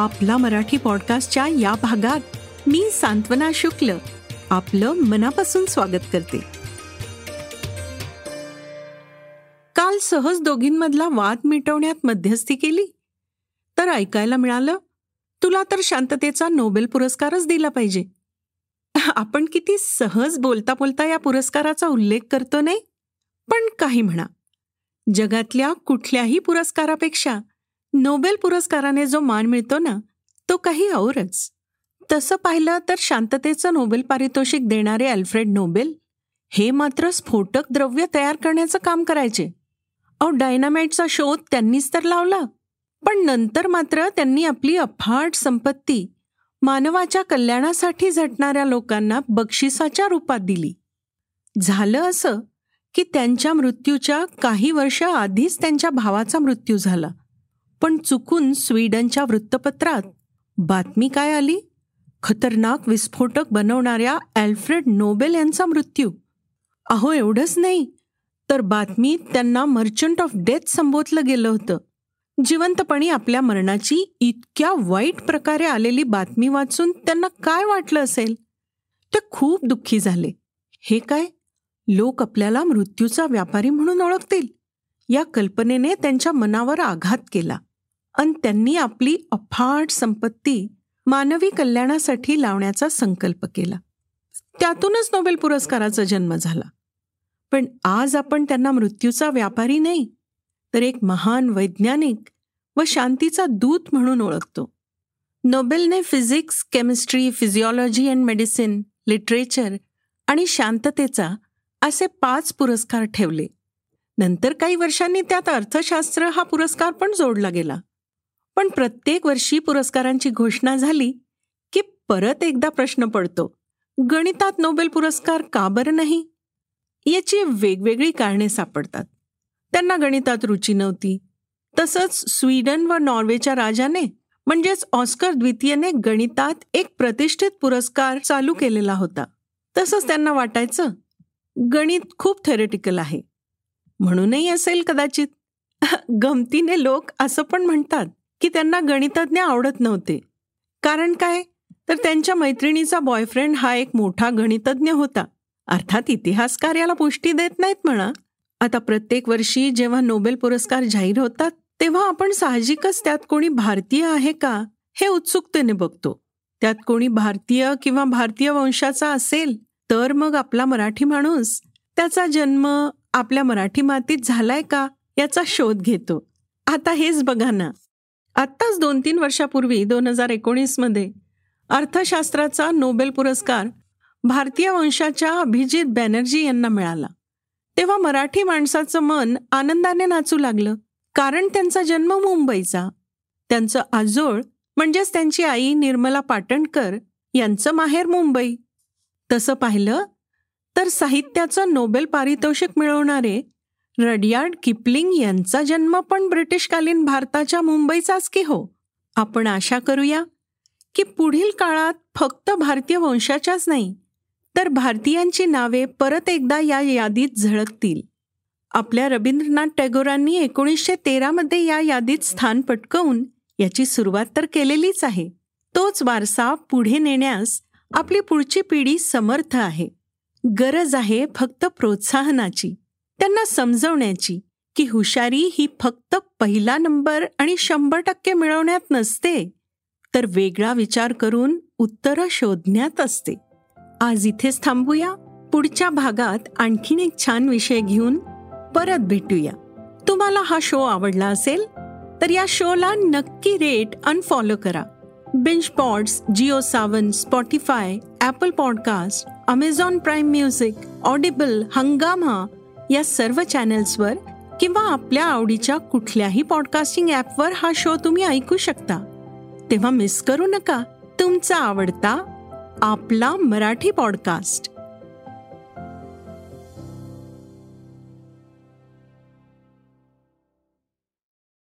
आपला मराठी पॉडकास्टच्या या भागात मी सांत्वना शुक्ल आपलं मनापासून स्वागत करते. काल सहज दोघींमधला वाद मिटवण्यात मध्यस्थी केली. तर ऐकायला मिळालं तुला तर शांततेचा नोबेल पुरस्कारच दिला पाहिजे. आपण किती सहज बोलता बोलता या पुरस्काराचा उल्लेख करतो नाही? पण काही म्हणा. जगातल्या कुठल्याही पुरस्कारापेक्षा नोबेल पुरस्काराने जो मान मिळतो ना तो काही औरच. तसं पाहिलं तर शांततेचं नोबेल पारितोषिक देणारे अल्फ्रेड नोबेल हे मात्र स्फोटक द्रव्य तयार करण्याचं काम करायचे. अहो डायनामाइटचा शोध त्यांनीच तर लावला. पण नंतर मात्र त्यांनी आपली अफाट संपत्ती मानवाच्या कल्याणासाठी झटणाऱ्या लोकांना बक्षिसाच्या रूपात दिली. झालं असं की त्यांच्या मृत्यूच्या काही वर्ष आधीच त्यांच्या भावाचा मृत्यू झाला. पण चुकून स्वीडनच्या वृत्तपत्रात बातमी काय आली? खतरनाक विस्फोटक बनवणाऱ्या अल्फ्रेड नोबेल यांचा मृत्यू. अहो एवढंच नाही. तर बातमीत त्यांना मर्चंट ऑफ डेथ संबोधलं गेलं होतं. जिवंतपणी आपल्या मरणाची इतक्या वाईट प्रकारे आलेली बातमी वाचून त्यांना काय वाटलं असेल? ते खूप दुःखी झाले. हे काय? लोक आपल्याला मृत्यूचा व्यापारी म्हणून ओळखतील. या कल्पनेने त्यांच्या मनावर आघात केला. अन त्यांनी आपली अफाट संपत्ती मानवी कल्याणासाठी लावण्याचा संकल्प केला. त्यातूनच नोबेल पुरस्काराचा जन्म झाला. पण आज आपण त्यांना मृत्यूचा व्यापारी नाही तर एक महान वैज्ञानिक व शांतीचा दूत म्हणून ओळखतो. नोबेलने physics chemistry physiology and medicine literature आणि शांततेचा असे पाच पुरस्कार ठेवले. नंतर काही वर्षांनी त्यात अर्थशास्त्र हा पुरस्कार पण जोडला गेला. पण प्रत्येक वर्षी पुरस्कारांची घोषणा झाली की परत एकदा प्रश्न पडतो गणितात नोबेल पुरस्कार का बरं नाही? याची वेगवेगळी कारणे सापडतात. त्यांना गणितात रुची नव्हती. तसंच स्वीडन व नॉर्वेच्या राजाने म्हणजेच ऑस्कर द्वितीयने गणितात एक प्रतिष्ठित पुरस्कार चालू केलेला होता. तसंच त्यांना वाटायचं गणित खूप थेरेटिकल आहे. म्हणूनही असेल कदाचित. गमतीने लोक असं पण म्हणतात. की त्यांना गणितज्ञ आवडत नव्हते. कारण काय? तर त्यांच्या मैत्रिणीचा बॉयफ्रेंड हा एक मोठा गणितज्ञ होता. अर्थात इतिहासकार याला पुष्टी देत नाहीत म्हणा. आता प्रत्येक वर्षी जेव्हा नोबेल पुरस्कार जाहीर होतात तेव्हा आपण साहजिकच त्यात कोणी भारतीय आहे का हे उत्सुकतेने बघतो. त्यात कोणी भारतीय किंवा भारतीय वंशाचा असेल तर मग आपला मराठी माणूस त्याचा जन्म आपल्या मराठी मातीत झालाय का याचा शोध घेतो. आता हेच बघा ना. आत्ताच दोन तीन वर्षापूर्वी दोन हजार एकोणीसमध्ये अर्थशास्त्राचा नोबेल पुरस्कार भारतीय वंशाच्या अभिजित बॅनर्जी यांना मिळाला. तेव्हा मराठी माणसाचं मन आनंदाने नाचू लागलं कारण त्यांचा जन्म मुंबईचा. त्यांचं आजोळ म्हणजेच त्यांची आई निर्मला पाटणकर यांचं माहेर मुंबई. तसं पाहिलं तर साहित्याचं नोबेल पारितोषिक मिळवणारे रडियार्ड किपलिंग यांचा जन्म पण ब्रिटिशकालीन भारताच्या मुंबईचाच की हो? आपण आशा करूया की पुढील काळात फक्त भारतीय वंशाच्याच नाही तर भारतीयांची नावे परत एकदा या यादीत झळकतील. आपल्या रवींद्रनाथ टॅगोरांनी एकोणीसशे तेरामध्ये या यादीत स्थान पटकवून याची सुरुवात तर केलेलीच आहे. तोच वारसा पुढे नेण्यास आपली पुढची पिढी समर्थ आहे. गरज आहे फक्त प्रोत्साहनाची. त्यांना समजवण्याची की हुशारी ही फक्त पहिला नंबर आणि शंभर टक्के मिळवण्यात नसते तर वेगळा विचार करून उत्तरं शोधण्यात असते. आज इथेच थांबूया. पुढच्या भागात आणखीन एक छान विषय घेऊन परत भेटूया. तुम्हाला हा शो आवडला असेल तर या शोला नक्की रेट अनफॉलो करा. बिंच pods Jio Saavn Spotify Apple podcast Amazon Prime music Audible Hungama या सर्व चॅनेल्सवर किंवा आपल्या आवडीच्या कुठल्याही पॉडकास्टिंग ॲपवर हा शो तुम्ही ऐकू शकता. तेव्हा मिस करू नका. तुमचा आवडता आपला मराठी पॉडकास्ट